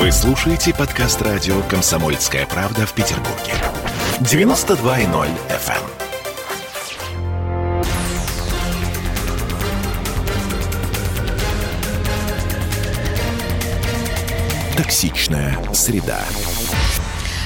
Вы слушаете подкаст радио «Комсомольская правда» в Петербурге. 92.0 FM. Токсичная среда.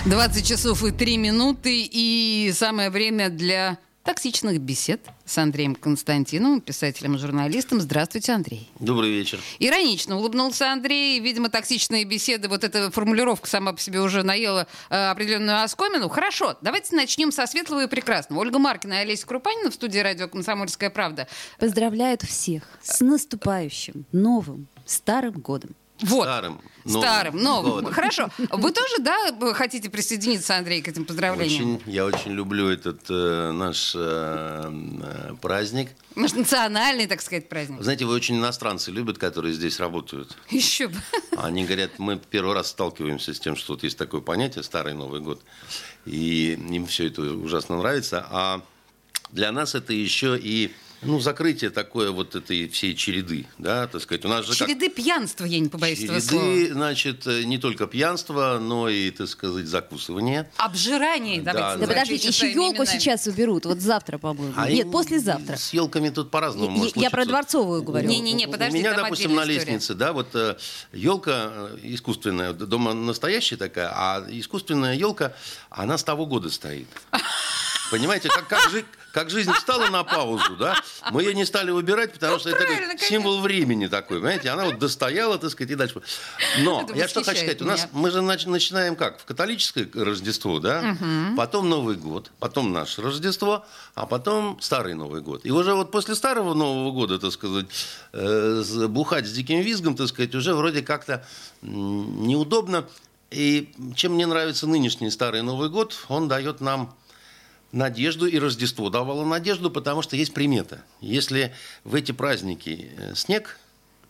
20 часов и 3 минуты, и самое время для токсичных бесед с Андреем Константиновым, писателем и журналистом. Здравствуйте, Андрей. Добрый вечер. Иронично улыбнулся Андрей. Видимо, токсичные беседы, вот эта формулировка сама по себе уже наела э, определенную оскомину. Хорошо, давайте начнем со светлого и прекрасного. Ольга Маркина и Олеся Крупанина в студии радио «Комсомольская правда». Поздравляют всех с наступающим новым старым годом. Вот. Старым. новым Старым, новым. годом. Хорошо. Вы тоже, да, хотите присоединиться, Андрей, к этим поздравлениям? Очень, я очень люблю этот э, наш э, праздник. Наш национальный, так сказать, праздник. Знаете, вы очень иностранцы любят, которые здесь работают. Еще бы. Они говорят, мы первый раз сталкиваемся с тем, что вот есть такое понятие «старый Новый год», и им все это ужасно нравится. А для нас это еще и ну, закрытие такое вот этой всей череды, да, так сказать. У нас же как- Череды пьянства, я не побоюсь этого слова. Череды, значит, э, не только пьянство, но и, так сказать, закусывание. Обжирание, Да, давайте да. Да подождите, еще елку именами. сейчас уберут, вот завтра, по-моему. А Нет, послезавтра. С елками тут по-разному Я- может я про дворцовую говорю. Не-не-не, У- подожди, У меня, там допустим, на история. лестнице, да, вот елка искусственная, д- дома настоящая такая, а искусственная елка, она с того года стоит. Понимаете, как, как, жи- как жизнь встала на паузу, да, мы ее не стали выбирать, потому что это Ну, как символ времени такой, понимаете, она вот достояла, так сказать, и дальше. Но Это я что хочу сказать, у нас меня. мы же нач- начинаем как? В католическое Рождество, да? Потом Новый год, потом наше Рождество, а потом Старый Новый год. И уже вот после Старого Нового года, так сказать, э, бухать с диким визгом, так сказать, уже вроде как-то неудобно. И чем мне нравится нынешний Старый Новый год, он дает нам надежду, и Рождество давало надежду, потому что есть примета. Если в эти праздники э, снег,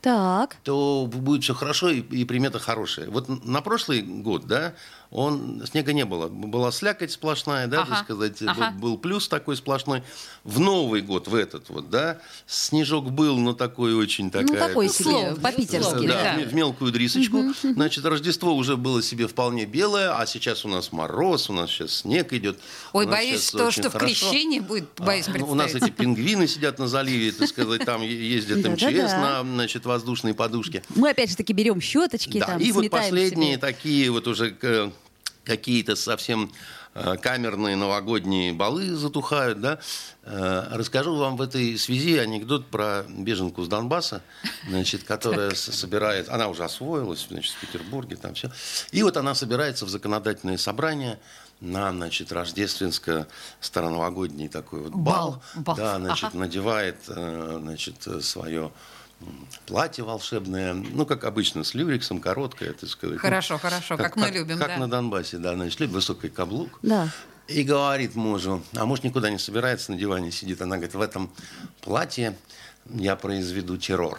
Так. то будет все хорошо и, и примета хорошая. Вот на прошлый год, да, он снега не было, была слякоть сплошная, да, Ага, так сказать, ага. был, был плюс такой сплошной. В Новый год, в этот вот, да, снежок был, но такой очень такая. Ну, такой как- себе, по-питерски. да, да. в ме- в мелкую дрисочку. Значит, Рождество уже было себе вполне белое, а сейчас у нас мороз, у нас сейчас снег идет. Ой, боюсь, что в хорошо. крещении будет, боюсь А, ну, представить. у нас эти пингвины сидят на заливе, так сказать, там ездят. МЧС на значит, воздушной подушке. Мы опять же таки берем щеточки, Да, там, и вот последние такие вот уже э, какие-то совсем э, камерные новогодние балы затухают, да. Э, Расскажу вам в этой связи анекдот про беженку с Донбасса, значит, которая собирает, она уже освоилась, значит, в Петербурге, там все. И вот она собирается в законодательное собрание на, значит, рождественско-староновогодний такой вот бал. Бал, бал. Да, значит, надевает, э, значит, свое платье волшебное, ну, как обычно, с люрексом, короткое, так сказать. Хорошо, хорошо, как мы любим, Как да. на Донбассе, да, значит, любит высокий каблук. Да. И говорит мужу, а муж никуда не собирается, на диване сидит. Она говорит, в этом платье я произведу террор.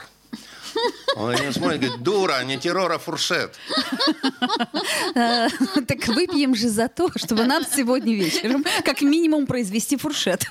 Он на нее смотрит, говорит, дура, не террор, а фуршет. Так выпьем же за то, чтобы нам сегодня вечером как минимум произвести фуршет.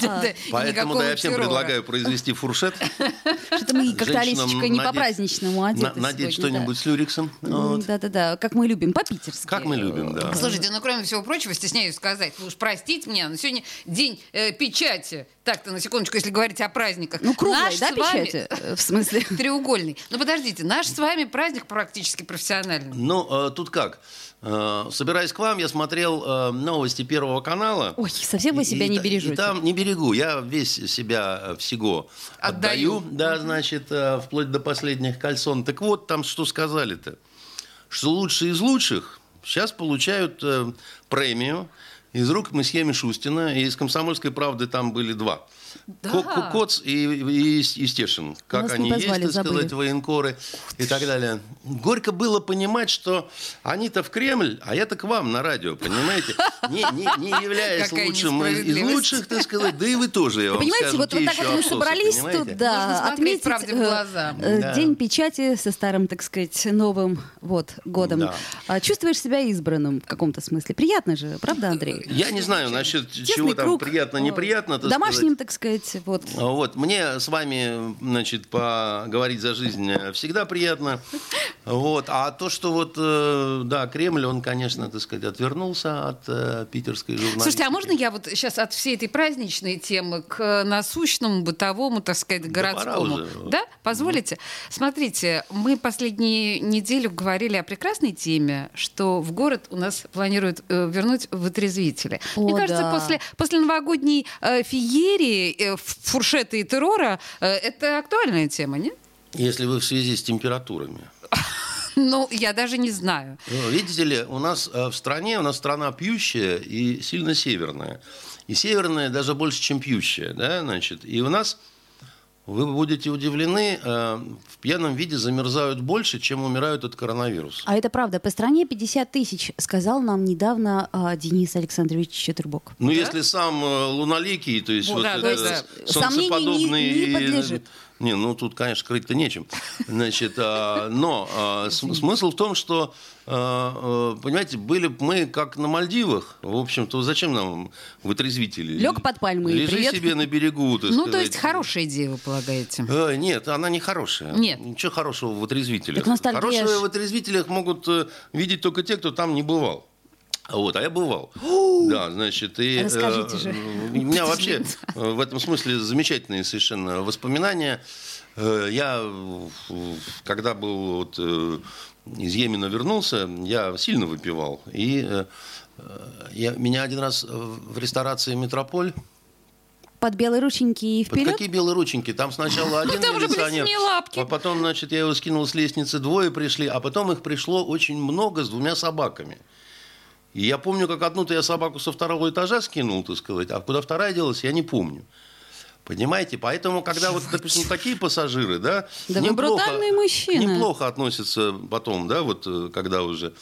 И Поэтому да, я всем предлагаю произвести фуршет. Что-то мы как-то, Олесечка, не по-праздничному одеты на- Надеть что-нибудь с люрексом. Вот. Да-да-да, как мы любим, по-питерски. Как мы любим, да. Слушайте, ну кроме всего прочего, стесняюсь сказать, вы уж простите меня, но сегодня день э, печати. Так-то, на секундочку, если говорить о праздниках. Ну, круглой, Наш да, печати? Э, В смысле? Треугольный. Ну, подождите, наш с вами праздник практически профессиональный. Ну, э, тут как? Э, Собираясь к вам, я смотрел э, новости Первого канала. Ой, совсем вы себя И- не бережете. И там не берегу, я весь себя э, всего Отдаю. отдаю, да, значит, э, вплоть до последних кальсон. Так вот, там что сказали-то? Что лучшие из лучших сейчас получают э, премию из рук месье Мишустина, и из «Комсомольской правды» там были два. Да. Ко- Ко- Коц и, и, и Стешин. Как Нас они есть, позвали, так сказать, военкоры и так далее. Горько было понимать, что они-то в Кремль, а я-то к вам на радио, понимаете? Не, не, не являясь Какая лучшим из, лучших, так сказать, да и вы тоже, я вам Понимаете, скажу, вот, вот так вот мы собрались понимаете? тут, да, Нужно отметить правде в э, глаза. э, Да. День печати со старым, так сказать, новым вот годом. Да. А Чувствуешь себя избранным в каком-то смысле? Приятно же, правда, Андрей? Я не знаю насчет Тесный чего там круг, приятно, неприятно. Домашним, сказать. так сказать, вот. Вот, мне с вами, значит, поговорить за жизнь всегда приятно. Вот, а то, что вот, э, да, Кремль, он, конечно, так сказать, отвернулся от э, питерской журналистики. Слушайте, а можно я вот сейчас от всей этой праздничной темы к насущному, бытовому, так сказать, Да городскому? пора уже. Да? Позволите? Смотрите, мы последнюю неделю говорили о прекрасной теме, что в город у нас планируют э, вернуть вытрезвители. О, Мне кажется, да. после, после новогодней э, феерии, э, фуршета и террора, э, это актуальная тема, нет? Если вы в связи с температурами. Ну, я даже не знаю. Ну, Видите ли, у нас э, в стране, у нас страна пьющая и сильно северная. И северная даже больше, чем пьющая, да, значит. И у нас, вы будете удивлены, э, в пьяном виде замерзают больше, чем умирают от коронавируса. А это правда. По стране 50 тысяч, сказал нам недавно а, Денис Александрович Четербок. Ну, Да? если сам э, луналикий, то есть Вот, вот, да, это то есть, сомнению не- солнцеподобный... не подлежит. Не, ну тут, конечно, крыть-то нечем. Значит, а, но а, см- смысл в том, что, а, а, понимаете, были мы как на Мальдивах. В общем-то, зачем нам вытрезвители? Лег под пальмой Лежи привет. себе на берегу, так Ну, то сказать. есть хорошая идея, вы полагаете? Э, Нет, она не хорошая. Нет. Ничего хорошего в вытрезвителях. Так ж- в вытрезвителях могут э, видеть только те, кто там не бывал. Вот, а я бывал. да, значит, и э, Расскажите же. у меня вообще э, в этом смысле замечательные совершенно воспоминания. Э, Я, э, когда был вот, э, из Йемена вернулся, я сильно выпивал. И э, э, я, меня один раз в ресторации «Метрополь» Под белые рученьки и Под вперед. какие белые рученьки? Там сначала один Ну, милиционер, лапки. а потом, значит, я его скинул с лестницы, двое пришли, а потом их пришло очень много с двумя собаками. И я помню, как одну-то я собаку со второго этажа скинул, так сказать, а куда вторая делась, я не помню. Понимаете? Поэтому, когда вот, допустим, такие пассажиры, да, Да вы брутальный мужчина. неплохо относятся потом, да, вот э, когда уже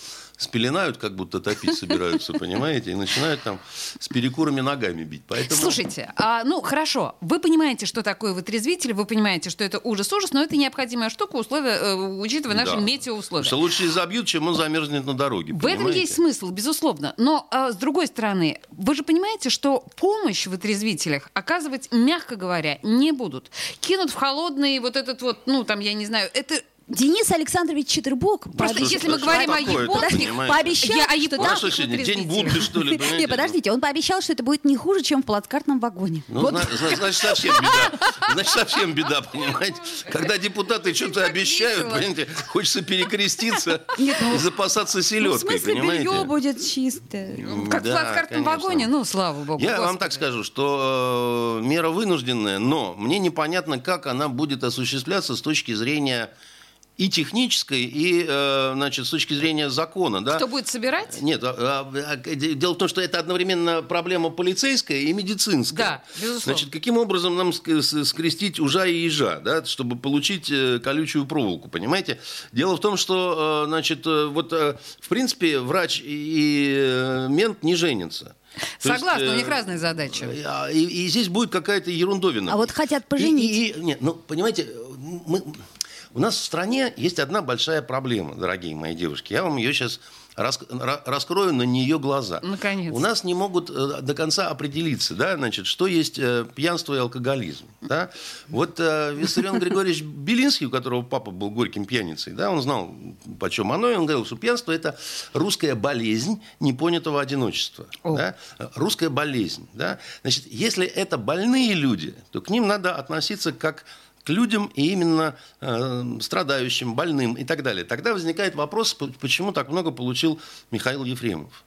спеленают, как будто топить собираются, понимаете, и начинают там с перекурами ногами бить. Поэтому... Слушайте, а, ну хорошо, вы понимаете, что такое вытрезвитель, вы понимаете, что это ужас-ужас, но это необходимая штука, условия, э, учитывая наши Да. метеоусловия. Что лучше забьют, чем он замерзнет на дороге. В этом понимаете? есть смысл, безусловно. Но а, с другой стороны, вы же понимаете, что помощь в вытрезвителях оказывать, мягко говоря, не будут. Кинут в холодный вот этот вот, ну там, я не знаю, это Денис Александрович Четербок Просто пообещал- если мы говорим о японских, понимаете? пообещал, Я- а что там... сегодня, день. Будды, что ли? Не, подождите, он пообещал, что это будет не хуже, чем в плацкартном вагоне. Ну, Вот. зна- зна- значит, совсем беда. Значит, совсем беда, понимаете? Когда депутаты что-то обещают, понимаете, хочется перекреститься Нет, ну, и запасаться Ну, в селедкой, смысле, понимаете? белье будет чистое. как в плацкартном конечно. вагоне, ну, слава богу. Я вам так скажу, что э, мера вынужденная, но мне непонятно, как она будет осуществляться с точки зрения и технической, и, э, значит, с точки зрения закона, да? Кто будет собирать? Нет, а- а- а, дело в том, что это одновременно проблема полицейская и медицинская. Да, безусловно. Значит, каким образом нам скрестить ужа и ежа, да, чтобы получить э, колючую проволоку, понимаете? Дело в том, что, э, значит, вот, в принципе, врач и мент не женятся. То есть, Согласна, у э, них разные задачи. И, и здесь будет какая-то ерундовина. А вот хотят И- поженить. и- и- нет, ну, понимаете, мы, у нас в стране есть одна большая проблема, дорогие мои девушки. Я вам ее сейчас раскрою на нее глаза. Наконец. У нас не могут э, до конца определиться, да, значит, что есть э, пьянство и алкоголизм. Да? Вот э, Виссарион Григорьевич Белинский, у которого папа был горьким пьяницей, да, он знал, почем оно, и он говорил, что пьянство – это русская болезнь непонятого одиночества. О. Да? Русская болезнь. Да? Значит, если это больные люди, то к ним надо относиться как к людям и именно э, страдающим, больным и так далее. Тогда возникает вопрос, почему так много получил Михаил Ефремов.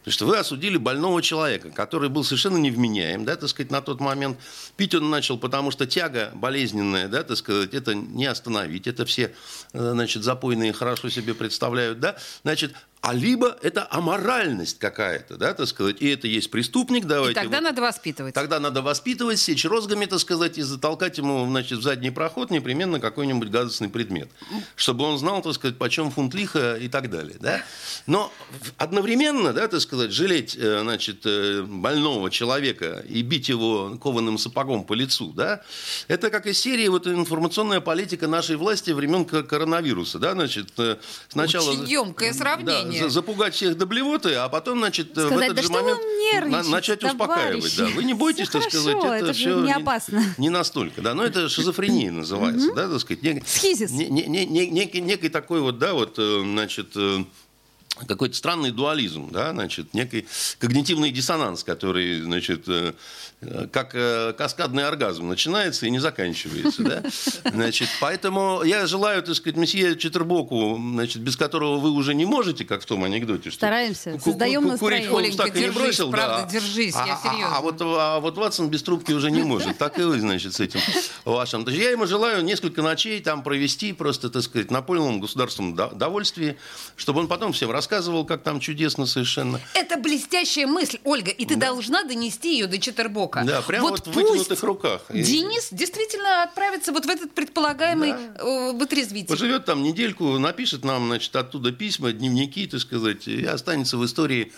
Потому что вы осудили больного человека, который был совершенно невменяем, да, так сказать, на тот момент. Пить он начал, потому что тяга болезненная, да, так сказать, это не остановить. Это все, э, значит, запойные хорошо себе представляют, да. Значит, а либо это аморальность какая-то, да, так сказать, и это есть преступник, И давайте... тогда вот- надо воспитывать. Тогда надо воспитывать, сечь розгами, так сказать, и затолкать ему, значит, в задний проход непременно какой-нибудь гадостный предмет. Чтобы он знал, так сказать, почем фунт лиха и так далее. Да? Но одновременно, да, так сказать, жалеть, э, значит, э, больного человека и бить его кованым сапогом по лицу, да, это как из серии вот информационная политика нашей власти времен ко- коронавируса, да, значит, э, сначала... Очень ёмкое сравнение. мнение. За- запугать всех до блевоты, а потом, значит, в Сказать, этот да же момент на- начать успокаивать. Да. товарищи? Вы не бойтесь, Всё так сказать, это, это все не опасно. Не, настолько, да. Но это шизофрения называется, да, так сказать. Схизис. не- не- не- не- некий, некий такой вот, да, вот, э, значит, э, какой-то странный дуализм, да, значит, некий когнитивный диссонанс, который, значит, э, как э, каскадный оргазм начинается и не заканчивается, да. Значит, поэтому я желаю, так сказать, месье Четербоку, значит, без которого вы уже не можете, как в том анекдоте, что Стараемся, создаем курить настроение. Оленька, так и не бросил, правда, да. держись, я А- а- серьезно. А вот, а вот Ватсон без трубки уже не может, так и вы, значит, с этим вашим. Я ему желаю несколько ночей там провести просто, так сказать, на полном государственном до- довольствии, чтобы он потом всем рассказывал, как там чудесно совершенно. Это блестящая мысль, Ольга, и ты должна донести ее до Четербока. Да, прямо вот в пусть вытянутых руках. Денис действительно отправится вот в этот предполагаемый э, вытрезвитель. Поживет там недельку, напишет нам, значит, оттуда письма, дневники, так сказать, и останется в истории,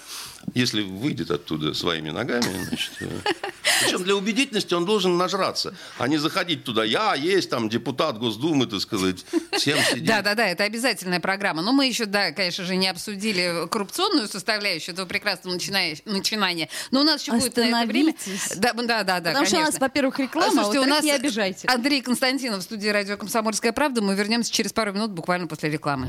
если выйдет оттуда своими ногами. Значит, э. Причем для убедительности он должен нажраться, а не заходить туда. Я есть там депутат Госдумы, так сказать, всем сидеть. Да, да, да, это обязательная программа. Но мы еще, да, конечно же, не обсудили коррупционную составляющую этого прекрасного начинания. Но у нас еще будет на это время. Да, да, да, да, Потому что у нас, во-первых, реклама, А, слушайте, у нас не обижайте. Андрей Константинов в студии радио «Комсомольская правда». Мы вернемся через пару минут, буквально после рекламы.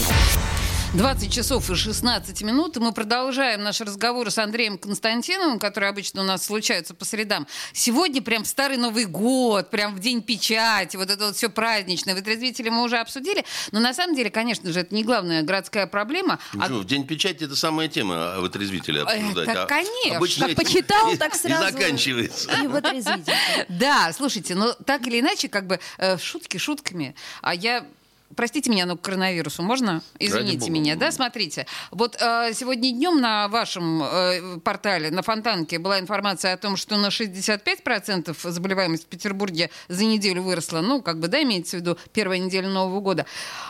20 часов и 16 минут. И мы продолжаем наш разговор с Андреем Константиновым, который обычно у нас случается по средам. Сегодня прям Старый Новый год, прям в День печати, вот это вот все праздничное. Вытрезвители мы уже обсудили. Но на самом деле, конечно же, это не главная городская проблема. а Ну, в День печати это самая тема вытрезвителя обсуждать. Это а конечно. обычно Как почитал, и- так И сразу. заканчивается. И вот резвитель. Да, слушайте, но так или иначе, как бы э, шутки шутками. А я Простите меня, но к коронавирусу можно? Извините меня, да? Смотрите. Вот э, сегодня днем на вашем э, портале, на Фонтанке, была информация о том, что на 65% заболеваемость в Петербурге за неделю выросла. Ну, как бы, да, имеется в виду первая неделя Нового года.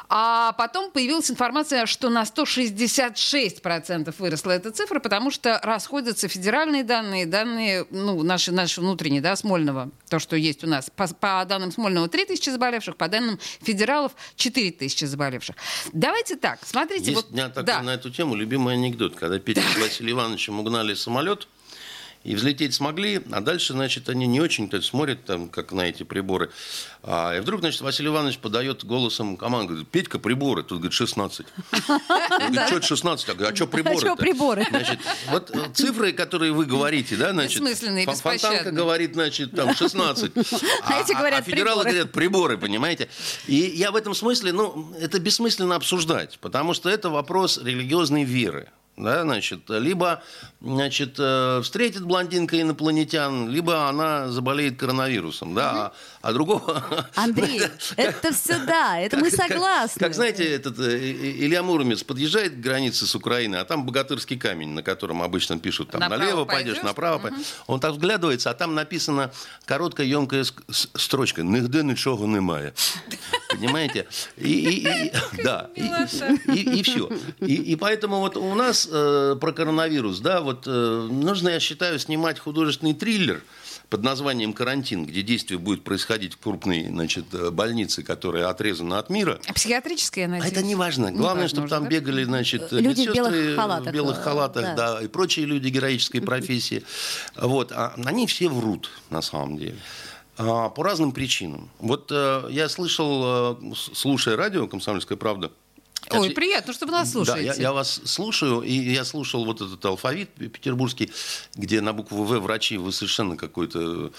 А потом появилась информация, что на 166% выросла эта цифра, потому что расходятся федеральные данные, данные, ну, наши, наши внутренние, да, Смольного, то, что есть у нас. По, по данным Смольного 3000 заболевших, по данным федералов 4000 заболевших. Давайте так, смотрите. Есть вот, у меня такой да. на эту тему любимый анекдот, когда Петя с Василием Ивановичем угнали самолет, и взлететь смогли, а дальше, значит, они не очень-то смотрят, там, как на эти приборы. А, и вдруг, значит, Василий Иванович подает голосом команду, говорит, Петька, приборы. Тут, говорит, 16. Он говорит, что это 16? Я говорю, а что приборы чё приборы? Значит, вот э, цифры, которые вы говорите, да, значит, Фонтанка говорит, значит, там 16. А эти говорят, а федералы приборы. говорят, приборы, понимаете? И я в этом смысле, ну, это бессмысленно обсуждать, потому что это вопрос религиозной веры. Да, значит, либо значит, э, встретит блондинка инопланетян, либо она заболеет коронавирусом, да, а, а другого... Андрей, это все да, это мы согласны. Как, знаете, этот э, Илья Муромец подъезжает к границе с Украиной, а там богатырский камень, на котором обычно пишут, там налево пойдешь? направо пойдешь. Он так вглядывается, а там написана короткая, емкая строчка «Нигде ничего немає». Понимаете? И, и- и- да, и, и- и все. И, и поэтому вот у нас э, про коронавирус, да, вот э, нужно, я считаю, снимать художественный триллер под названием «Карантин», где действие будет происходить в крупной значит, э, больнице, которая отрезана от мира. А Психиатрическая, я А надеюсь? это не важно. Главное, важно чтобы там да? бегали, значит, Люди в белых медсестры халатах, в белых э, халатах, да. да. и прочие люди героической профессии. Вот, а они все врут на самом деле. А, По разным причинам. Вот э, я слышал, э, слушая радио «Комсомольская правда», Ой, приятно, что вы нас Да, слушаете. я, я вас слушаю, и я слушал вот этот алфавит петербургский, где на букву В врачи, вы совершенно какой-то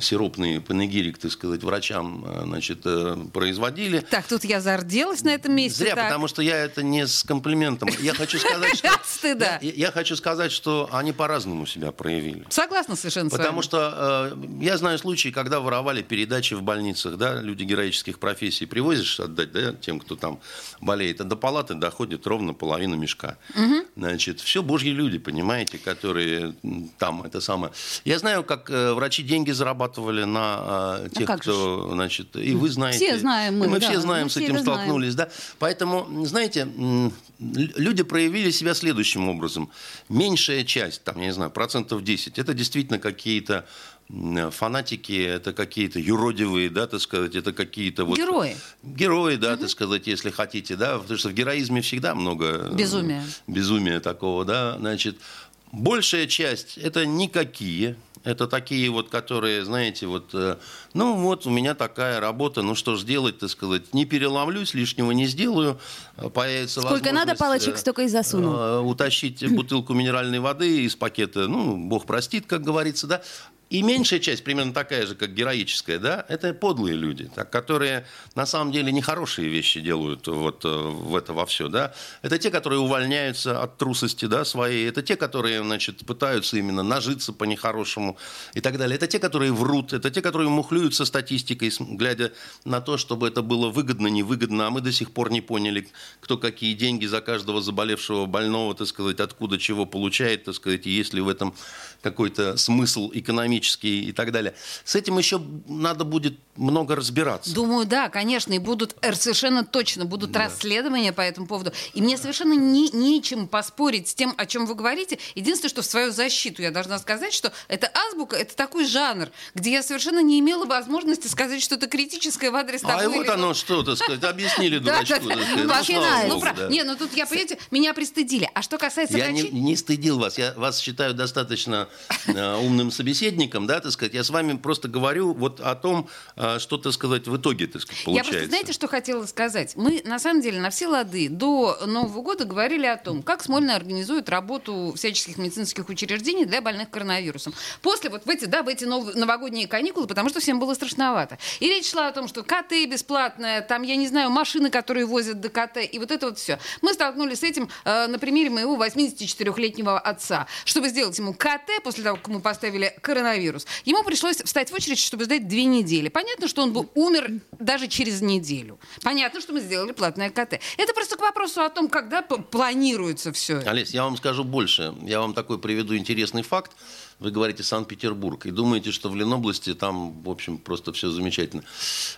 сиропный панегирик, так сказать, врачам э, значит, э, производили. Так, тут я зарделась на этом месте. Зря, так. потому что я это не с комплиментом. Я хочу сказать, что... Стыда. Я, я хочу сказать, что они по-разному себя проявили. Согласна совершенно Потому что э, я знаю случаи, когда воровали передачи в больницах, да, люди героических профессий привозишь отдать, да, тем, кто там болеет, а до палаты доходит ровно половина мешка. Значит, все божьи люди, понимаете, которые там это самое. Я знаю, как э, врачи деньги зарабатывали на э, тех, как же кто, значит, и вы знаете. Все знаем мы, и мы да, все знаем, мы с этим это знаем. столкнулись, да. Поэтому, знаете, люди проявили себя следующим образом. Меньшая часть, там, я не знаю, процентов 10, это действительно какие-то фанатики, это какие-то юродивые, да, так сказать, это какие-то вот... Герои. Герои, да, так сказать, если хотите, да, потому что в героизме всегда много... э, Безумия. Безумия такого, да, значит... Большая часть это никакие, это такие вот, которые, знаете, вот, э, ну вот у меня такая работа, ну что ж делать, так сказать, не переломлюсь, лишнего не сделаю, э, появится Сколько надо палочек, э, столько и засуну. э, утащить бутылку минеральной воды из пакета, ну, бог простит, как говорится, да. И меньшая часть, примерно такая же, как героическая, да, это подлые люди, так, которые на самом деле нехорошие вещи делают вот э, в это во все, да. Это те, которые увольняются от трусости, да, своей. Это те, которые, значит, пытаются именно нажиться по нехорошему и так далее. Это те, которые врут. Это те, которые мухлюют со статистикой, глядя на то, чтобы это было выгодно, невыгодно. А мы до сих пор не поняли, кто какие деньги за каждого заболевшего больного, так сказать, откуда чего получает, так сказать, и есть ли в этом какой-то смысл экономический и так далее. С этим еще надо будет много разбираться. Думаю, да, конечно, и будут э, совершенно точно будут расследования по этому поводу. И мне совершенно не, нечем поспорить с тем, о чем вы говорите. Единственное, что в свою защиту я должна сказать, что это азбука, это такой жанр, где я совершенно не имела возможности сказать что-то критическое в адрес того А и вот оно что, так сказать, объяснили Да, дурачку. да, ну, Ну, да, ну, да. Не, ну тут я, понимаете, меня пристыдили. А что касается Я не, стыдил вас, я вас считаю достаточно умным собеседником, да, так сказать. Я с вами просто говорю вот о том, э, что, так сказать, в итоге, так сказать, Я получается. просто, знаете, что хотела сказать? Мы, на самом деле, на все лады до Нового года говорили о том, как Смольный организует работу всяческих медицинских учреждений для больных коронавирусом. После вот в эти, да, в эти нов- новогодние каникулы, потому что всем было страшновато. И речь шла о том, что КТ бесплатная, там, я не знаю, машины, которые возят до КТ, и вот это вот все. Мы столкнулись с этим э, на примере моего 84-летнего отца. Чтобы сделать ему КТ, после того, как мы поставили коронавирус, ему пришлось встать в очередь, чтобы ждать две недели. Понятно, что он бы умер даже через неделю. Понятно, что мы сделали платное КТ. Это просто к вопросу о том, когда планируется все. Олесь, я вам скажу больше. Я вам такой приведу интересный факт. Вы говорите Санкт-Петербург и думаете, что в Ленобласти там, в общем, просто все замечательно.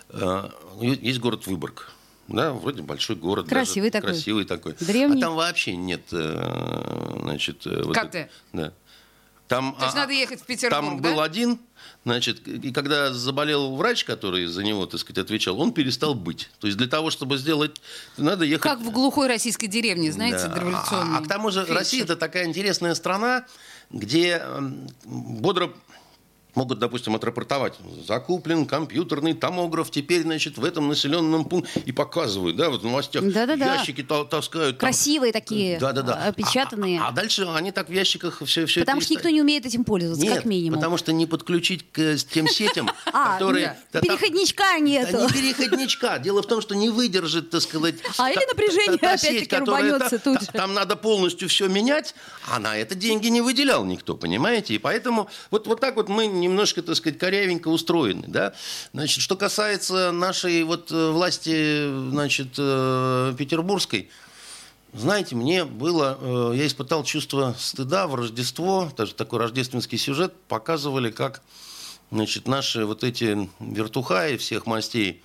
Э, Есть город Выборг. Да, вроде большой город. Красивый даже, такой. Красивый такой. Древний. А там вообще нет, э, значит... э, вот КТ. это- да. Там, То есть а, надо ехать в Петербург, Там да? был один, значит, и когда заболел врач, который за него, так сказать, отвечал, он перестал быть. То есть для того, чтобы сделать, надо ехать... Как в глухой российской деревне, знаете, Да. дореволюционной. А, а к тому же фельдшер. Россия это такая интересная страна, где м, бодро могут, допустим, отрапортовать. Закуплен компьютерный томограф теперь, значит, в этом населенном пункте. И показывают, да, вот в новостях. Да-да-да. Ящики та- таскают. там. Красивые такие, Да-да-да. опечатанные. А, а дальше они так в ящиках все, все Потому что никто не умеет этим пользоваться, Нет, как минимум. потому что не подключить к э, тем сетям, А, которые... переходничка нету. не переходничка. Дело в том, что не выдержит, так сказать... А или напряжение та- та опять-таки рубанется тут же. Там надо полностью все менять, а на это деньги не выделял никто, понимаете? И поэтому вот так вот мы немножко, так сказать, корявенько устроены, да? Значит, что касается нашей вот э, власти, значит, э, петербургской, знаете, мне было, э, я испытал чувство стыда в Рождество, даже такой рождественский сюжет, показывали, как, значит, наши вот эти вертухаи всех мастей,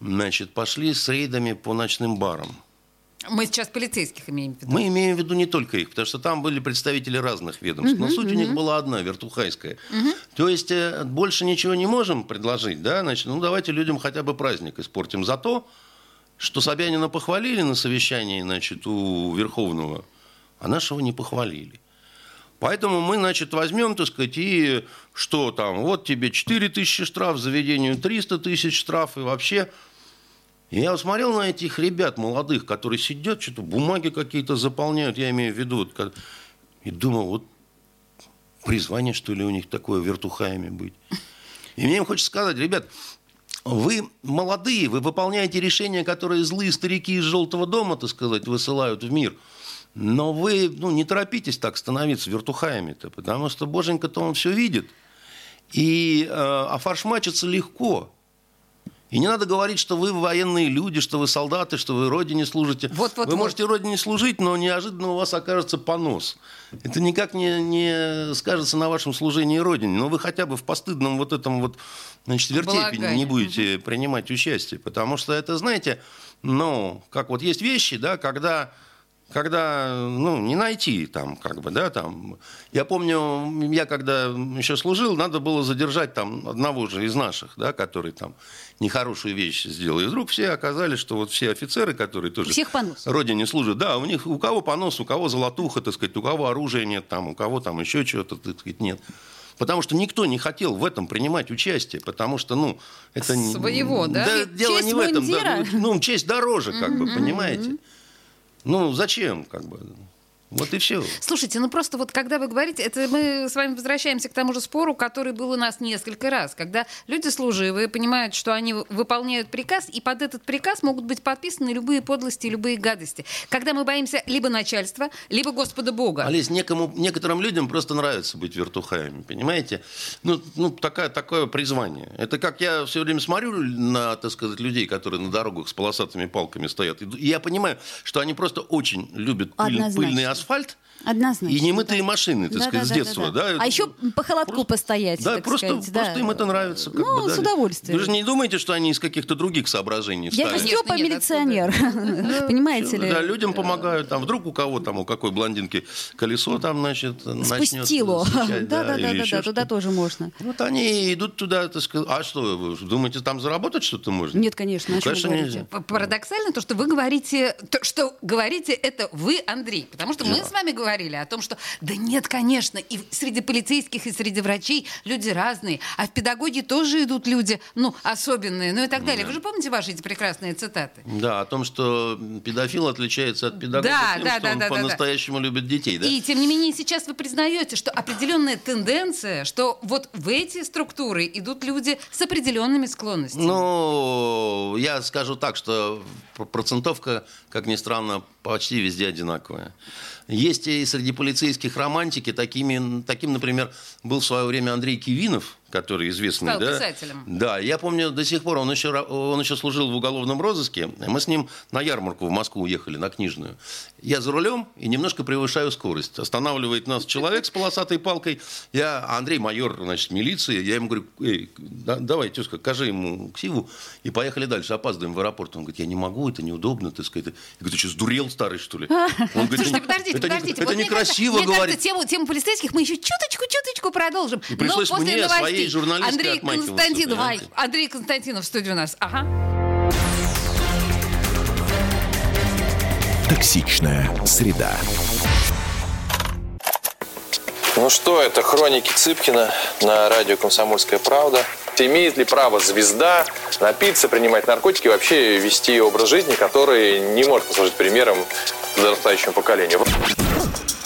значит, пошли с рейдами по ночным барам. Мы сейчас полицейских имеем в виду. Мы имеем в виду не только их, потому что там были представители разных ведомств. Но суть у них была одна, вертухайская. То есть э, больше ничего не можем предложить, да? Значит, ну давайте людям хотя бы праздник испортим за то, что Собянина похвалили на совещании, значит, у Верховного, а нашего не похвалили. Поэтому мы, значит, возьмем, так сказать, и что там, вот тебе 4 тысячи штраф, заведению 300 тысяч штраф, и вообще Я смотрел на этих ребят молодых, которые сидят, что-то бумаги какие-то заполняют, я имею в виду, вот, и думал, вот призвание, что ли, у них такое, вертухаями быть. И мне хочется сказать, ребят, вы молодые, вы выполняете решения, которые злые старики из желтого дома, так сказать, высылают в мир. Но вы ну, не торопитесь так становиться вертухаями-то, потому что Боженька-то он все видит. И э, офаршмачиться легко. И не надо говорить, что вы военные люди, что вы солдаты, что вы родине служите. Вот, вот, вы вот. можете родине служить, но неожиданно у вас окажется понос. Это никак не, не скажется на вашем служении родине. Но вы хотя бы в постыдном вот этом вот, значит, вертепе Балагане. не будете принимать участие. Потому что это, знаете, ну, как вот есть вещи, да, когда когда, ну, не найти там, как бы, да, там. Я помню, я когда еще служил, надо было задержать там одного же из наших, да, который там нехорошую вещь сделал. И вдруг все оказались, что вот все офицеры, которые тоже... У всех понос. Родине служат, да, у них у кого понос, у кого золотуха, так сказать, у кого оружия нет, там, у кого там еще чего-то, так сказать, нет. Потому что никто не хотел в этом принимать участие, потому что, ну, это... не- Своего, да? Да, дело Честь не в этом. да, ну, честь дороже, как бы, понимаете? Ну, зачем, как бы? Вот и все. Слушайте, ну просто вот когда вы говорите, это мы с вами возвращаемся к тому же спору, который был у нас несколько раз, когда люди служивые понимают, что они выполняют приказ, и под этот приказ могут быть подписаны любые подлости, любые гадости. Когда мы боимся либо начальства, либо Господа Бога. Олесь, некому, некоторым людям просто нравится быть вертухаями, понимаете? Ну, ну такая, такое призвание. Это как я все время смотрю на, так сказать, людей, которые на дорогах с полосатыми палками стоят. И я понимаю, что они просто очень любят пыль- Однозначно. asfalt. Однозначно. и немытые машины, так Да, сказать, да, с да, детства. да, да. А еще по холодку Просто- постоять, Да, так просто, сказать, да. просто им это нравится. как Ну, бы, да. с удовольствием. Вы же не думаете, что они из каких-то других соображений Я встали? Степа нет, милиционер. Понимаете ли? Да, людям помогают. Там вдруг у кого там, у какой блондинки колесо там, значит, начнет Спустило. Да, да, да, да, да, туда тоже можно. Вот они идут туда, так сказать. А что, вы думаете, там заработать что-то можно? Нет, конечно, вы Конечно, нельзя. Парадоксально то, что вы говорите, то, что говорите это вы, Андрей, потому что мы с вами говорили о том, что да нет, конечно, и среди полицейских, и среди врачей люди разные, а в педагогии тоже идут люди, ну, особенные, ну и так далее. Вы же помните ваши эти прекрасные цитаты? Да, о том, что педофил отличается от педагога Да, тем, да, что да, он да, да, да. по-настоящему любит детей, да? И тем не менее сейчас вы признаете, что определенная тенденция, что вот в эти структуры идут люди с определенными склонностями. Ну, я скажу так, что пр- процентовка, как ни странно, почти везде одинаковая. Есть и среди полицейских романтики, такими, таким, например, был в свое время Андрей Кивинов, который известный, Стал да? писателем. Да, я помню до сих пор, он еще, он еще служил в уголовном розыске. Мы с ним на ярмарку в Москву уехали, на Книжную. Я за рулем и немножко превышаю скорость. Останавливает нас человек с полосатой палкой. Я, Андрей майор, значит, милиции. Я ему говорю, Эй, да- давай, тезка, кажи ему ксиву. И поехали дальше, опаздываем в аэропорт. Он говорит, я не могу, это неудобно, так сказать. Я говорю, ты что, сдурел старый, что ли? Он говорит, Слушайте, «Это не- подождите, это не- подождите. Это Вот мне некрасиво кажется, мне говорить. кажется, тему, тему полицейских мы еще чуточку-чуточку продолжим. И пришлось мне новостей. Андрей отмахиваться, Константинов. понимаете? Андрей Константинов в студии у нас. Ага. Токсичная среда. Ну что, это хроники Цыпкина на радио «Комсомольская правда». Имеет ли право звезда напиться, принимать наркотики и вообще вести образ жизни, который не может послужить примером подрастающему поколению?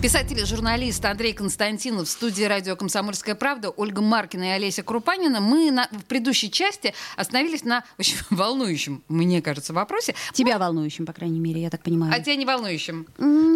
Писатель и журналист Андрей Константинов в студии радио «Комсомольская правда», Ольга Маркина и Олеся Крупанина. Мы на, в предыдущей части остановились на очень волнующем, мне кажется, вопросе. Тебя волнующим, по крайней мере, я так понимаю. А тебя не волнующим?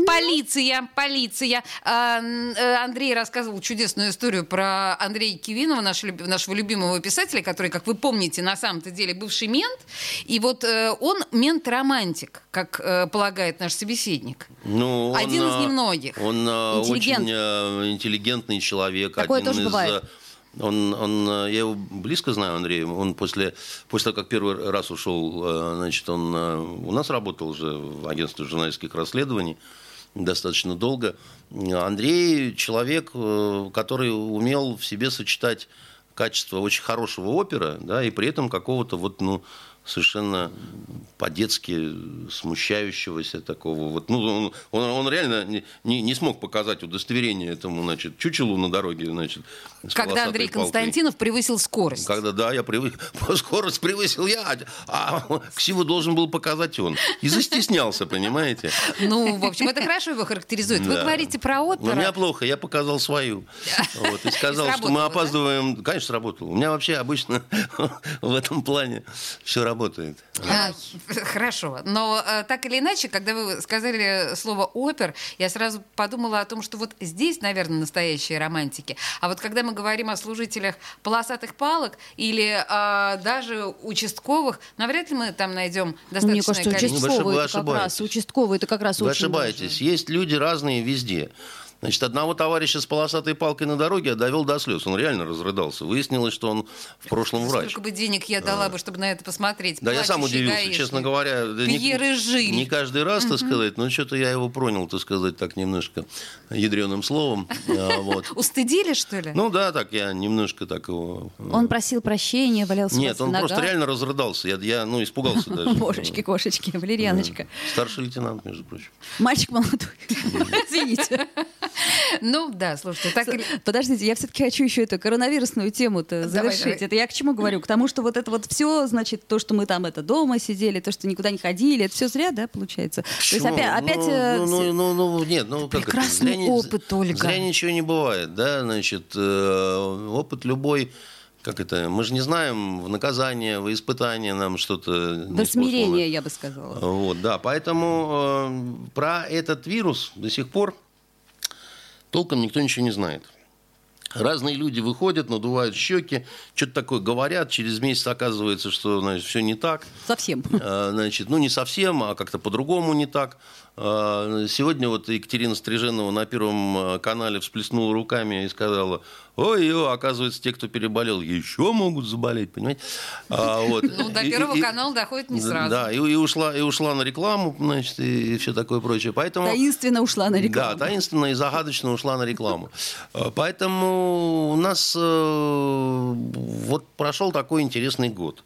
Полиция, полиция. А, э, Андрей рассказывал чудесную историю про Андрея Кивинова, нашего, нашего любимого писателя, который, как вы помните, на самом-то деле бывший мент. И вот э, он мент-романтик, как э, полагает наш собеседник. Ну, он, Один из а, немногих. Он а, Интеллигент. очень а, интеллигентный человек. Такое один тоже из, бывает. а, Он, он, я его близко знаю, Андрея. Он после, после того, как первый раз ушел, значит, он у нас работал уже в агентстве журналистских расследований достаточно долго. Андрей человек, э, который умел в себе сочетать качество очень хорошего опера, да, и при этом какого-то вот, ну, совершенно по-детски смущающегося такого. Вот, ну, он, он, он реально не, не, не смог показать удостоверение этому, значит, чучелу на дороге, значит, Когда Андрей палкой. Константинов превысил скорость. Когда, да, я привык, скорость превысил я, а ксиву должен был показать он. И застеснялся, понимаете? Ну, в общем, это хорошо его характеризует. Вы говорите про Но у оперу. меня плохо, я показал свою. Вот, и сказал, что мы опаздываем. Конечно, сработало. У меня вообще обычно в этом плане все работает. А, Хорошо. Но э, так или иначе, когда вы сказали слово опер, я сразу подумала о том, что вот здесь, наверное, настоящие романтики. А вот когда мы говорим о служителях полосатых палок или а, даже участковых, навряд ли мы там найдем достаточное Мне кажется, количество. Ну, вы участковый это как раз, участковый это как раз Вы очень ошибаетесь. даже. Есть люди разные везде. Значит, одного товарища с полосатой палкой на дороге я довел до слез. Он реально разрыдался. Выяснилось, что он в прошлом врач. Сколько бы денег я дала бы, чтобы на это посмотреть. Да, я сам удивился, гаишник. честно говоря. Да не- Пьер и Жиль. Не каждый раз, так сказать, но что-то я его пронял, так сказать, так немножко ядреным словом. А, Вот. Устыдили, что ли? Ну да, так я немножко так его... э, Он просил прощения, валялся Нет, он просто реально разрыдался. Я, я ну, испугался даже. Божечки, кошечки, валерьяночка. Старший лейтенант, между прочим. Мальчик молодой. Извините. Ну да, слушайте, так или... Подождите, я все-таки хочу еще эту коронавирусную тему-то Давай, завершить. давай. Это я к чему говорю? К тому, что вот это вот все, значит, то, что мы там это дома сидели, то, что никуда не ходили, это все зря, да, получается? То есть Почему? опять, опять ну, э, ну, ну, ну, ну, нет, ну как это? Прекрасный Зря не- опыт, Ольга. Зря ничего не бывает, да, значит, э, опыт любой, как это, мы же не знаем, в наказание, в испытание нам что-то... в смирение, я бы сказала. Вот, да, поэтому э, про этот вирус до сих пор толком никто ничего не знает. Разные люди выходят, надувают щеки, что-то такое говорят, через месяц оказывается, что значит, все не так. Совсем. А, Значит, ну не совсем, а как-то по-другому не так. А, Сегодня вот Екатерина Стриженова на Первом а, канале всплеснула руками и сказала, ой, ой, оказывается, те, кто переболел, еще могут заболеть, понимаете? А, вот. Ну, до И- Первого и- канала доходит не сразу. Да, и, и ушла, и ушла на рекламу, значит, и, все такое прочее. Поэтому... Таинственно ушла на рекламу. Да, таинственно и загадочно ушла на рекламу. А, Поэтому у нас э, вот прошел такой интересный год.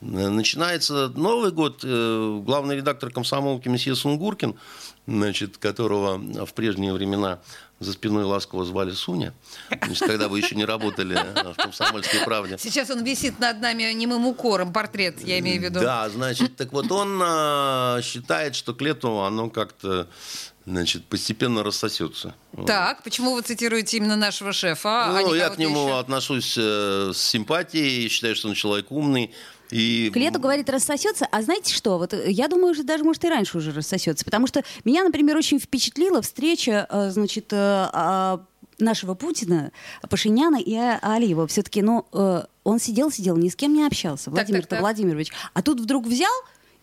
Э, Начинается Новый год. э, Главный редактор комсомолки месье Сунгуркин, значит, которого в прежние времена за спиной ласково звали Суня, значит, когда вы еще не работали в «Комсомольской правде». Сейчас он висит над нами немым укором, портрет, я имею в виду. Да, значит, так вот он а, считает, что к лету оно как-то значит, постепенно рассосется. Так, почему вы цитируете именно нашего шефа? а Ну, не я к нему еще? отношусь э, с симпатией, считаю, что он человек умный. И... К лету, говорит, рассосется. А знаете что? Вот э, я думаю, что даже, может, и раньше уже рассосется. Потому что меня, например, очень впечатлила встреча, э, значит, э, а, нашего Путина, Пашиняна и А- Алиева. Все-таки, ну, он сидел-сидел, ни с кем не общался, Владимир так, так. Владимирович. А тут вдруг взял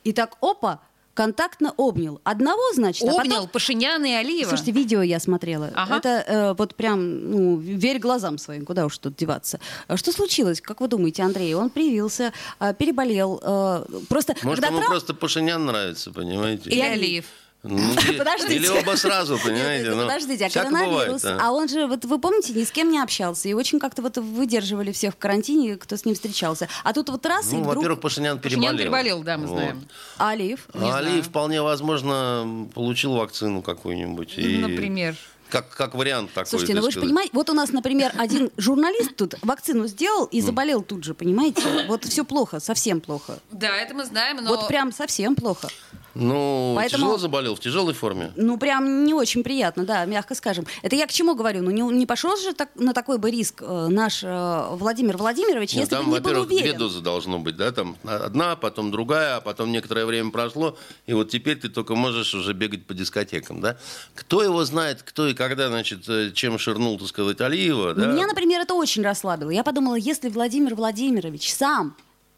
и так, опа, контактно обнял. Одного, значит, а Обнял потом... Пашиняна и Алиева. Слушайте, видео я смотрела. Ага. Это э, вот прям, ну, верь глазам своим, куда уж тут деваться. А Что случилось? Как вы думаете, Андрей? Он привился, э, переболел. э, просто Может, когда ему Трамп- просто Пашинян нравится, понимаете? и Алиев. Ну, или- Подождите. Или оба сразу, понимаете? Ну, Подождите, а коронавирус, бывает, да. а он же, вот вы помните, ни с кем не общался, и очень как-то вот выдерживали всех в карантине, кто с ним встречался. А тут вот раз, и Ну, вдруг во-первых, Пашинян переболел. Пашинян переболел, да, мы Вот. знаем. Алиев. Не А Алиев знаю. вполне возможно получил вакцину какую-нибудь. и- Например. Как, как вариант такой. Слушайте, ну вы же понимаете, вот у нас, например, один журналист тут вакцину сделал и заболел тут же, понимаете? Вот все плохо, совсем плохо. Да, это мы знаем, но... Вот прям совсем плохо. Ну, Поэтому- тяжело заболел, в тяжелой форме. Ну, прям не очень приятно, да, мягко скажем. Это я к чему говорю? Ну, не, не пошел же так, на такой бы риск э, наш э, Владимир Владимирович, Ну, если там, бы не был во-первых, две уверен. дозы должно быть, да, там одна, потом другая, а потом некоторое время прошло, и вот теперь ты только можешь уже бегать по дискотекам, да. Кто его знает, кто и когда, значит, э, чем ширнул, так сказать, Алиева, да. Меня, например, это очень расслабило. Я подумала, если Владимир Владимирович сам,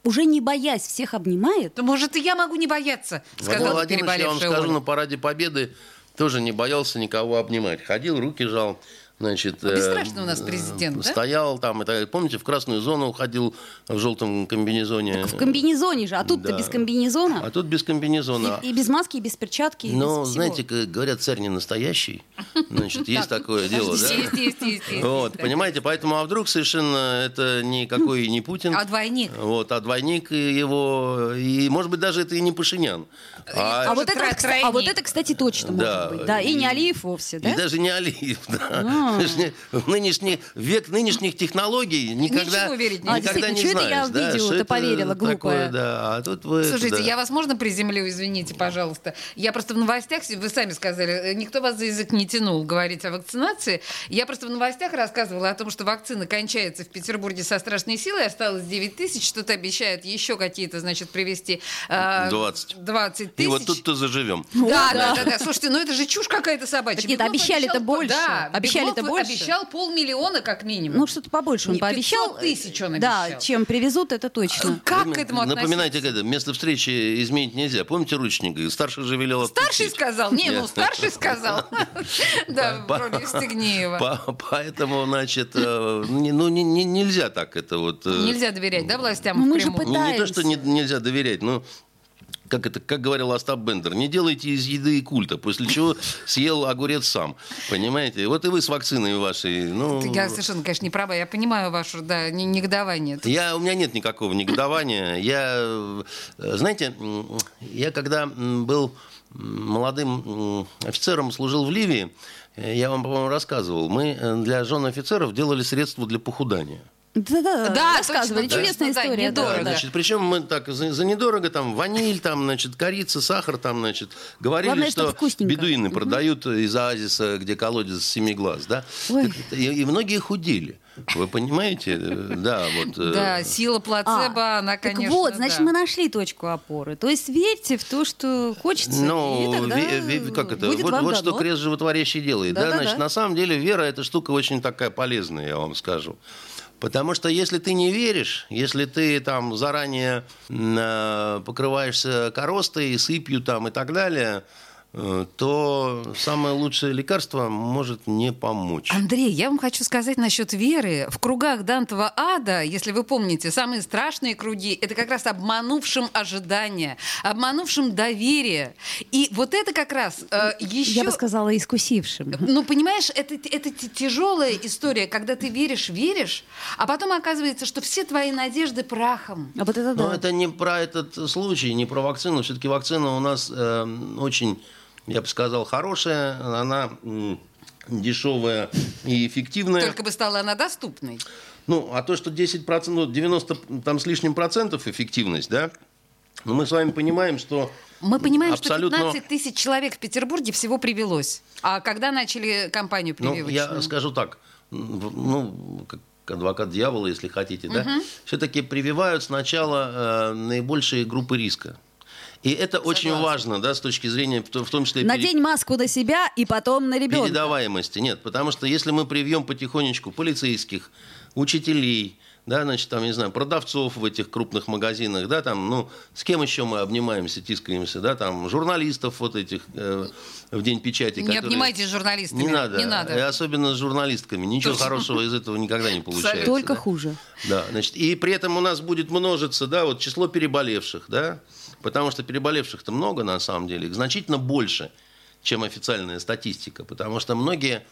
уже не боясь, всех обнимает, То, может, и я могу не бояться, Владимир сказала Владимирович, я вам скажу, Оля. на параде Победы тоже не боялся никого обнимать. Ходил, руки жал. Значит, А э, бесстрашный у нас президент, да? Стоял там, и так далее. помните, в красную зону уходил в желтом комбинезоне. в комбинезоне же, а тут-то Да. без комбинезона. А тут без комбинезона. И, и без маски, и без перчатки. Но, без всего. знаете, как говорят, царь не настоящий. Значит, есть такое дело, да? Есть, есть, есть. Вот, да. понимаете, поэтому, а вдруг совершенно это никакой не Путин. А двойник? Вот, а двойник его, и, может быть, даже это и не Пашинян. А А, вот, это, а вот это, кстати, точно Да. может быть. Да, и, И- не Алиев вовсе, да? И даже не Алиев, да. А. Не- В нынешний век нынешних технологий никогда, Ничего верить никогда нельзя. А, не действительно, чё это я да, что это поверила, глупая? такое, да. А тут вы это, Слушайте, да. я вас можно приземлю, извините, пожалуйста. Я просто в новостях, вы сами сказали, э, никто вас за язык не тянул говорить о вакцинации. Я просто в новостях рассказывала о том, что вакцина кончается в Петербурге со страшной силой, осталось 9 тысяч, что-то обещают еще какие-то, значит, привезти. э, 20. 20 тысяч. И вот тут-то заживем. Да, да, да, да. Слушайте, ну это же чушь какая-то собачья. Нет, обещали-то обещал- больше. Да, Обещали-то Беглов больше. обещал полмиллиона как минимум. Ну, что-то побольше он Не, 500 пообещал. тысяч он Да, обещал. чем привезут, это точно. Как Вы к этому Напоминайте, относиться? когда место встречи изменить нельзя. Помните ручника? Старший же велел Старший сказал? Не, ну старший сказал. Да, вроде Евстигнеева. По- Поэтому, значит, э, ну не- не- нельзя так это вот. э, Нельзя доверять, да, властям Ну, мы же впрямую? Не, не то, Пытаемся. что не- нельзя доверять, но как это, как говорил Остап Бендер, не делайте из еды культа, после чего съел огурец сам, понимаете? Вот и вы с вакциной вашей, ну... Я совершенно, конечно, не права. Я понимаю ваше да, не- негодование. Я, у меня нет никакого негодования. Я, э, знаете, я когда был молодым офицером, служил в Ливии, э, я вам, по-моему, рассказывал, мы э, для жен офицеров делали средства для похудания. Да-да, Да, рассказывали. точно, Чудесная да, история. недорого. да, да. Значит, причем мы так за, за недорого, там, ваниль, там, значит, корица, сахар, там, значит, говорили, Главное, что бедуины продают из оазиса, где колодец семи глаз, да? Ой. Так, и, и многие худели. Вы понимаете? Да, вот. э, Да, сила плацебо, А, она, так конечно, вот, значит, да. мы нашли точку опоры. То есть верьте в то, что хочется, Ну, и тогда ве- ве- как это? будет Вот, вам вот что крест животворящий делает. Да, Да-да-да. Значит, на самом деле вера это штука очень такая полезная, я вам скажу. Потому что если ты не веришь, если ты там заранее э, покрываешься коростой, сыпью там и так далее, то самое лучшее лекарство может не помочь. Андрей, я вам хочу сказать насчет веры. В кругах Дантова ада, если вы помните, самые страшные круги — это как раз обманувшим ожидания, обманувшим доверие. И вот это как раз э, еще... Я бы сказала, искусившим. Ну, понимаешь, это, это тяжелая история, когда ты веришь, веришь, а потом оказывается, что все твои надежды прахом. А вот это Но да. это не про этот случай, не про вакцину. Все-таки вакцина у нас э, очень, я бы сказал, хорошая. Она дешевая и эффективная. Только бы стала она доступной. Ну, а то, что 10%, ну, 90 там с лишним процентов эффективность, да, ну, мы с вами понимаем, что Мы понимаем, абсолютно... что 15 тысяч человек в Петербурге всего привелось. А когда начали кампанию Ну, прививочную? я скажу так, ну, как адвокат дьявола, если хотите, да, все-таки прививают сначала э, наибольшие группы риска. И это очень важно, да, с точки зрения, в том- числе... пере- Надень маску на себя и потом на ребенка. Передаваемости нет, потому что если мы привьем потихонечку полицейских, учителей, да, значит, там, не знаю, продавцов в этих крупных магазинах, да, там, ну, с кем еще мы обнимаемся, тискаемся, да, там, журналистов вот этих э, в день печати. Не которые- обнимайтесь с журналистами. Не надо, Не И надо. особенно с журналистками. Ничего Точно. хорошего из этого никогда не получается. Только да. хуже. Да, значит, и при этом у нас будет множиться, да, вот число переболевших, да, потому что переболевших-то много на самом деле, их значительно больше, чем официальная статистика, потому что многие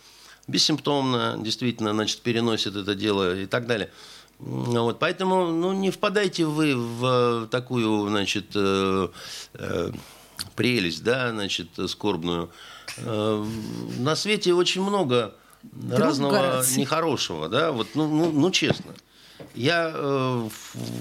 бессимптомно действительно, значит, переносят это дело и так далее. Вот, поэтому ну, не впадайте вы в э, такую, значит, э, э, прелесть, да, значит, скорбную. Э, на свете очень много разного городцы. нехорошего, да, вот, ну, ну, ну, честно. Я э,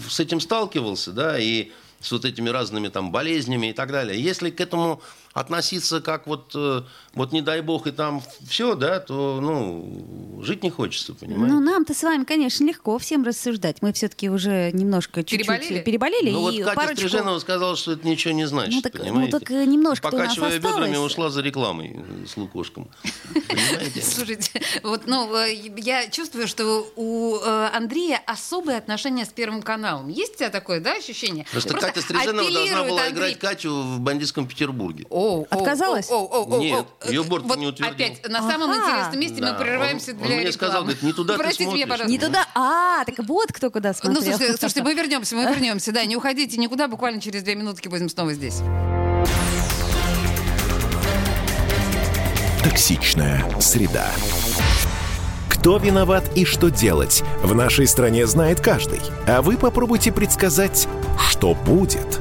с этим сталкивался, да, и с вот этими разными там болезнями и так далее. Если к этому относиться как вот, э, вот не дай бог и там все, да, то, ну, жить не хочется, понимаете? Ну, нам-то с вами, конечно, легко всем рассуждать. Мы все-таки уже немножко чуть-чуть Переболели? переболели. Ну, вот и Катя парочку... Стриженова сказала, что это ничего не значит, Ну, так- ну, понимаете? так, э, нас Покачивая бедрами, ушла за рекламой э, с Лукошком. Понимаете? Слушайте, вот, ну, я чувствую, что у Андрея особые отношения с Первым каналом. Есть у тебя такое, да, ощущение? Просто Катя Стриженова должна была Андрей. играть Катю в бандитском Петербурге. О, о, Отказалась? о, о, о, о, Нет, её борт Вот не утвердил. Опять, на самом Ага. интересном месте Да, мы прерываемся он- для он мне рекламы. сказал, говорит, не туда ты Простите меня, смотришь. пожалуйста. Не туда. А, так вот кто куда Ну, смотрел. слушайте, слушайте, мы вернемся, мы вернемся. Да, не уходите никуда, буквально через две минутки будем снова здесь. Токсичная среда. Кто виноват и что делать, в нашей стране знает каждый. А вы попробуйте предсказать, что будет.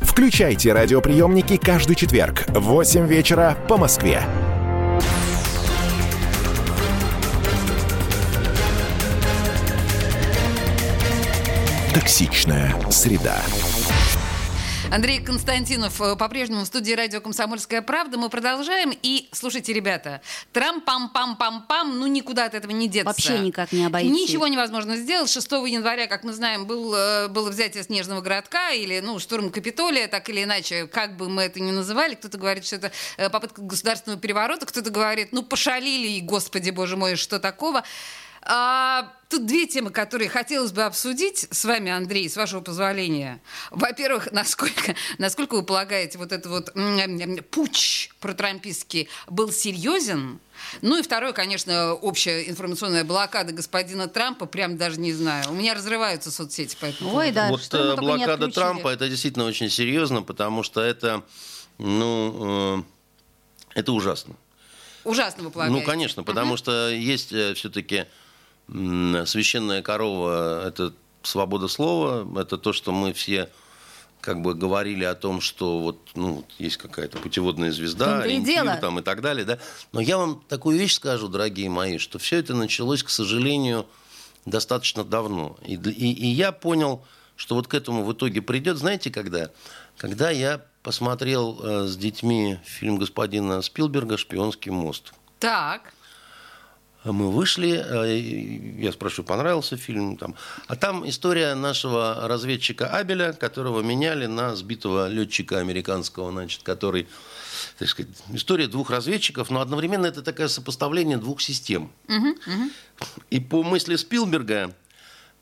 Включайте радиоприемники каждый четверг в 8 вечера по Москве. Токсичная среда. Андрей Константинов э, по-прежнему в студии радио «Комсомольская правда». Мы продолжаем. И, слушайте, ребята, трам-пам-пам-пам-пам, ну никуда от этого не деться. Вообще никак не обойти. Ничего невозможно сделать. 6 января, как мы знаем, был, э, было взятие Снежного городка или, ну, штурм Капитолия, так или иначе, как бы мы это ни называли. Кто-то говорит, что это э, попытка государственного переворота, кто-то говорит, ну, пошалили, и, господи, боже мой, что такого. А, тут две темы, которые хотелось бы обсудить с вами, Андрей, с вашего позволения. Во-первых, насколько, насколько вы полагаете, вот этот вот путч протрампистский был серьезен? Ну и второе, конечно, общая информационная блокада господина Трампа, прям даже не знаю. У меня разрываются соцсети по этому Ой, поводу. да, вот что э, блокада. Трампа это действительно очень серьезно, потому что это, ну, э, это ужасно. Ужасно вы полагаете. Ну, конечно, потому что есть все-таки священная корова, это свобода слова, это то, что мы все как бы говорили о том, что вот ну, есть какая-то путеводная звезда, ориентир дело. там и так далее, да. Но я вам такую вещь скажу, дорогие мои, что все это началось, к сожалению, достаточно давно. И, и- и я понял, что вот к этому в итоге придет, знаете, когда? Когда я посмотрел э, с детьми фильм господина Спилберга «Шпионский мост». Так. Мы вышли, э, я спрашиваю, понравился фильм там. А там история нашего разведчика Абеля, которого меняли на сбитого летчика американского, значит, который, так сказать, история двух разведчиков, но одновременно это такое сопоставление двух систем. И по мысли Спилберга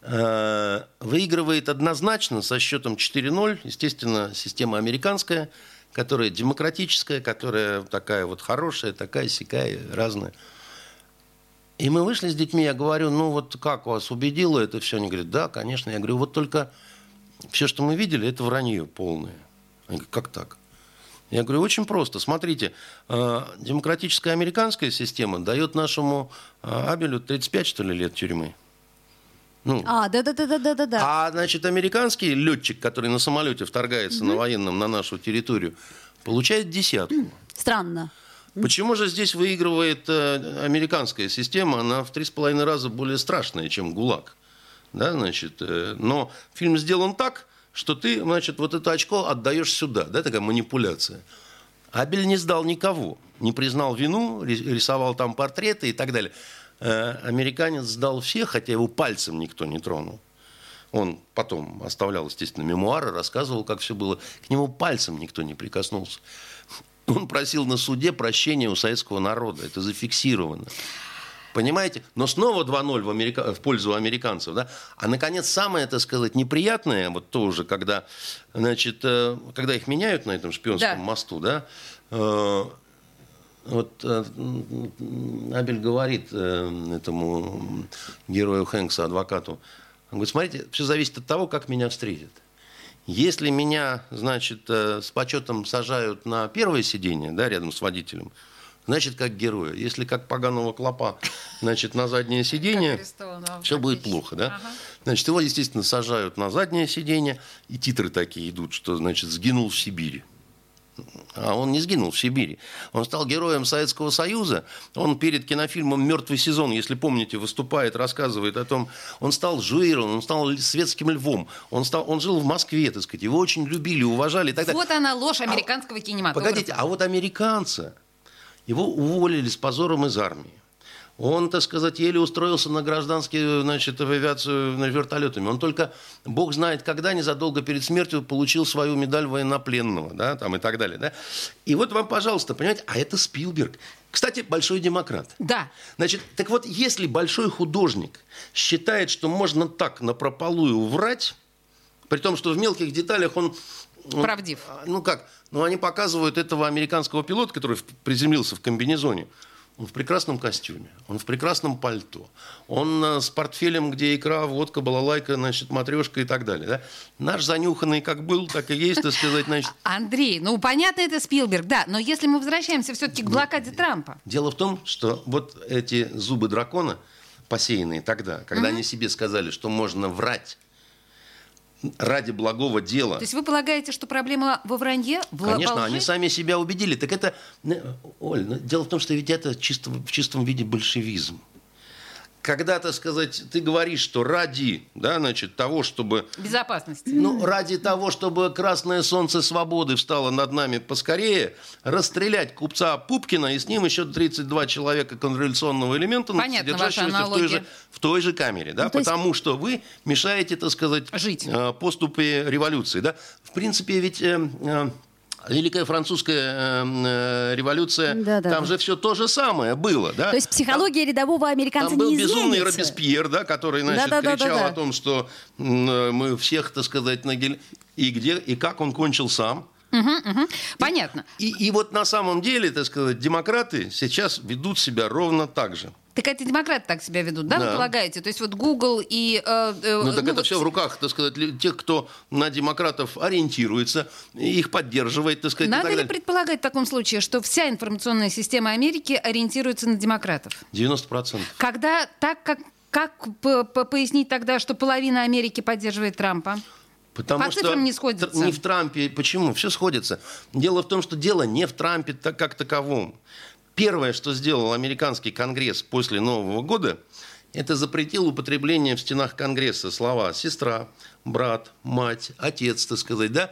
э, выигрывает однозначно со счетом 4-0, естественно, система американская, которая демократическая, которая такая вот хорошая, такая сякая, разная. И мы вышли с детьми, я говорю, ну вот как вас убедило это все? Они говорят, да, конечно. Я говорю, вот только все, что мы видели, это вранье полное. Они говорят, как так? Я говорю, очень просто. Смотрите, э, демократическая американская система дает нашему э, Абелю 35, что ли, лет тюрьмы. Ну, А, да-да-да-да-да-да. а, значит, американский летчик, который на самолете вторгается на военном на нашу территорию, получает десятку. Странно. Почему же здесь выигрывает э, американская система? Она в три с половиной раза более страшная, чем ГУЛАГ. Да, значит, э, но фильм сделан так, что ты, значит, вот это очко отдаешь сюда. Да, такая манипуляция. Абель не сдал никого. Не признал вину, ри- рисовал там портреты и так далее. Э, американец сдал всех, хотя его пальцем никто не тронул. он потом оставлял, естественно, мемуары, рассказывал, как все было. К нему пальцем никто не прикоснулся. Он просил на суде прощения у советского народа. Это зафиксировано. Понимаете? Но снова 2-0 в, Америка... в пользу американцев. Да? А, наконец, самое, так сказать, неприятное, вот тоже, когда, значит, э, когда их меняют на этом шпионском Да. мосту, да, э, вот э, Абель говорит этому герою Хэнкса, адвокату, он говорит, смотрите, все зависит от того, как меня встретят. Если меня, значит, э, с почетом сажают на первое сиденье, да, рядом с водителем, значит, как героя. Если как поганого клопа, значит, на заднее сиденье, все будет плохо, да? Ага. Значит, его, естественно, сажают на заднее сиденье, и титры такие идут, что, значит, сгинул в Сибири. А он не сгинул в Сибири. Он стал героем Советского Союза. Он перед кинофильмом «Мертвый сезон», если помните, выступает, рассказывает о том, он стал жуиром, он стал светским львом. Он, стал, он жил в Москве, так сказать. Его очень любили, уважали и так далее. Вот она ложь американского кинематографа. Погодите, а вот американца, его уволили с позором из армии. Он, так сказать, еле устроился на гражданские, значит, в авиацию на вертолетами. Он только, бог знает когда, незадолго перед смертью получил свою медаль военнопленного, да, там и так далее, да. И вот вам, пожалуйста, понимаете, а это Спилберг. Кстати, большой демократ. Да. Значит, так вот, если большой художник считает, что можно так напропалую врать, при том, что в мелких деталях он... он- Правдив. Ну как? Ну, они показывают этого американского пилота, который приземлился в комбинезоне. Он в прекрасном костюме, он в прекрасном пальто, он э, с портфелем, где икра, водка, балалайка, значит, матрешка и так далее. Да? Наш занюханный как был, так и есть, так сказать, значит. Андрей, ну понятно, это Спилберг, да, но если мы возвращаемся все-таки к блокаде Трампа. Дело в том, что вот эти зубы дракона, посеянные тогда, когда они себе сказали, что можно врать ради благого дела. То есть вы полагаете, что проблема во вранье? В Конечно, во лжи? они сами себя убедили. Так это, э, Оль, ну, дело в том, что ведь это чисто, в чистом виде большевизм. Когда, так сказать, ты говоришь, что ради, да, значит, того, чтобы Безопасности. ну, ради того, чтобы красное солнце свободы встало над нами поскорее, расстрелять купца Пупкина и с ним еще 32 человека контрреволюционного элемента, Понятно, содержащегося в той, же, в той же камере. Да? Ну, то есть- Потому что вы мешаете, так сказать, Жить. э, поступе революции. Да? В принципе, ведь... э, э, Великая французская э, э, революция, Да-да-да. там же все то же самое было. Да? То есть психология рядового американца Там был не безумный изменится. Робеспьер, да, который, значит, Да-да-да-да-да. кричал о том, что э, мы всех, так сказать, на гель- И где, и как он кончил сам. Понятно. И, и вот на самом деле, так сказать, демократы сейчас ведут себя ровно так же. Так это демократы так себя ведут, да, вы Да. полагаете? То есть вот Google и... э, э, Ну, так ну, это вот все в руках, так сказать, тех, кто на демократов ориентируется, их поддерживает, так сказать, и Надо так ли далее. предполагать в таком случае, что вся информационная система Америки ориентируется на демократов? 90%. Когда так, как, как пояснить тогда, что половина Америки поддерживает Трампа? Потому По что не сходится. Не в Трампе. Почему? Все сходится. Дело в том, что дело не в Трампе так, как таковом. Первое, что сделал американский конгресс после Нового года, это запретил употребление в стенах Конгресса слова «сестра», «брат», «мать», «отец», так сказать, да?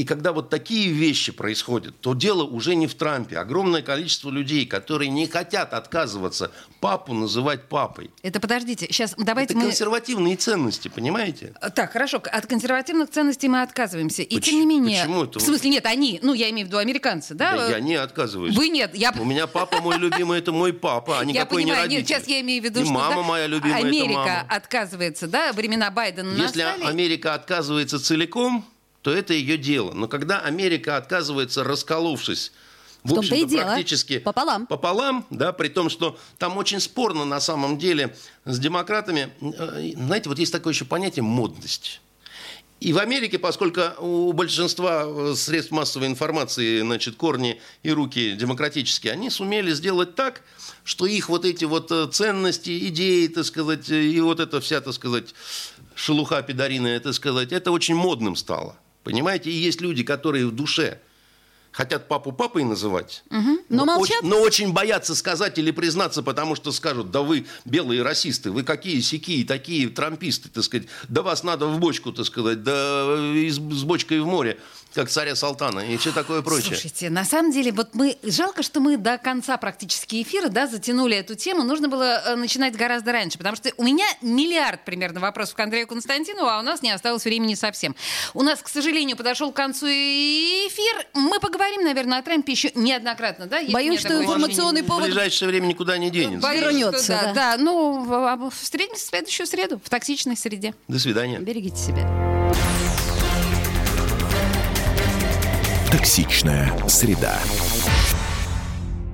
И когда вот такие вещи происходят, то дело уже не в Трампе. Огромное количество людей, которые не хотят отказываться папу называть папой. Это подождите, сейчас давайте это мы... консервативные ценности, понимаете? Так, хорошо, от консервативных ценностей мы отказываемся. И Поч- тем не менее... почему это В смысле, нет, они, ну, я имею в виду американцы, да? Да, я не отказываюсь. Вы нет, я... У меня папа мой любимый, это мой папа, а никакой не родитель. нет, сейчас я имею в виду, что мама моя любимая, Америка отказывается, да, времена Байдена Если. Америка отказывается целиком, то это ее дело. Но когда Америка отказывается, расколовшись, в, В общем-то, и дело. практически Пополам. пополам, да, при том, что там очень спорно на самом деле с демократами. Э, Знаете, вот есть такое еще понятие модность. И в Америке, поскольку у большинства э, средств массовой информации, значит, корни и руки демократические, они сумели сделать так, что их вот эти вот э, ценности, идеи, так сказать, и вот эта вся, так сказать, шелуха педариная, так сказать, это очень модным стало. Понимаете? И есть люди, которые в душе хотят папу папой называть, Но молчат. очень, но очень боятся сказать или признаться, потому что скажут, да вы белые расисты, вы какие сякие, такие трамписты, так сказать, да вас надо в бочку, так сказать, да с бочкой в море. Как царя Салтана и все такое прочее. Слушайте, на самом деле, вот мы жалко, что мы до конца практически эфира, да, затянули эту тему. Нужно было э, начинать гораздо раньше, потому что у меня миллиард примерно вопросов к Андрею Константинову, а у нас не осталось времени совсем. У нас, к сожалению, подошел к концу эфир. Мы поговорим, наверное, о Трампе еще неоднократно, да? Есть Боюсь, что информационный В повод ближайшее время никуда не денется. Боюсь, вернется, что да, да. да. Ну, в- встретимся в следующую среду в токсичной среде. До свидания. берегите себя. Токсичная среда.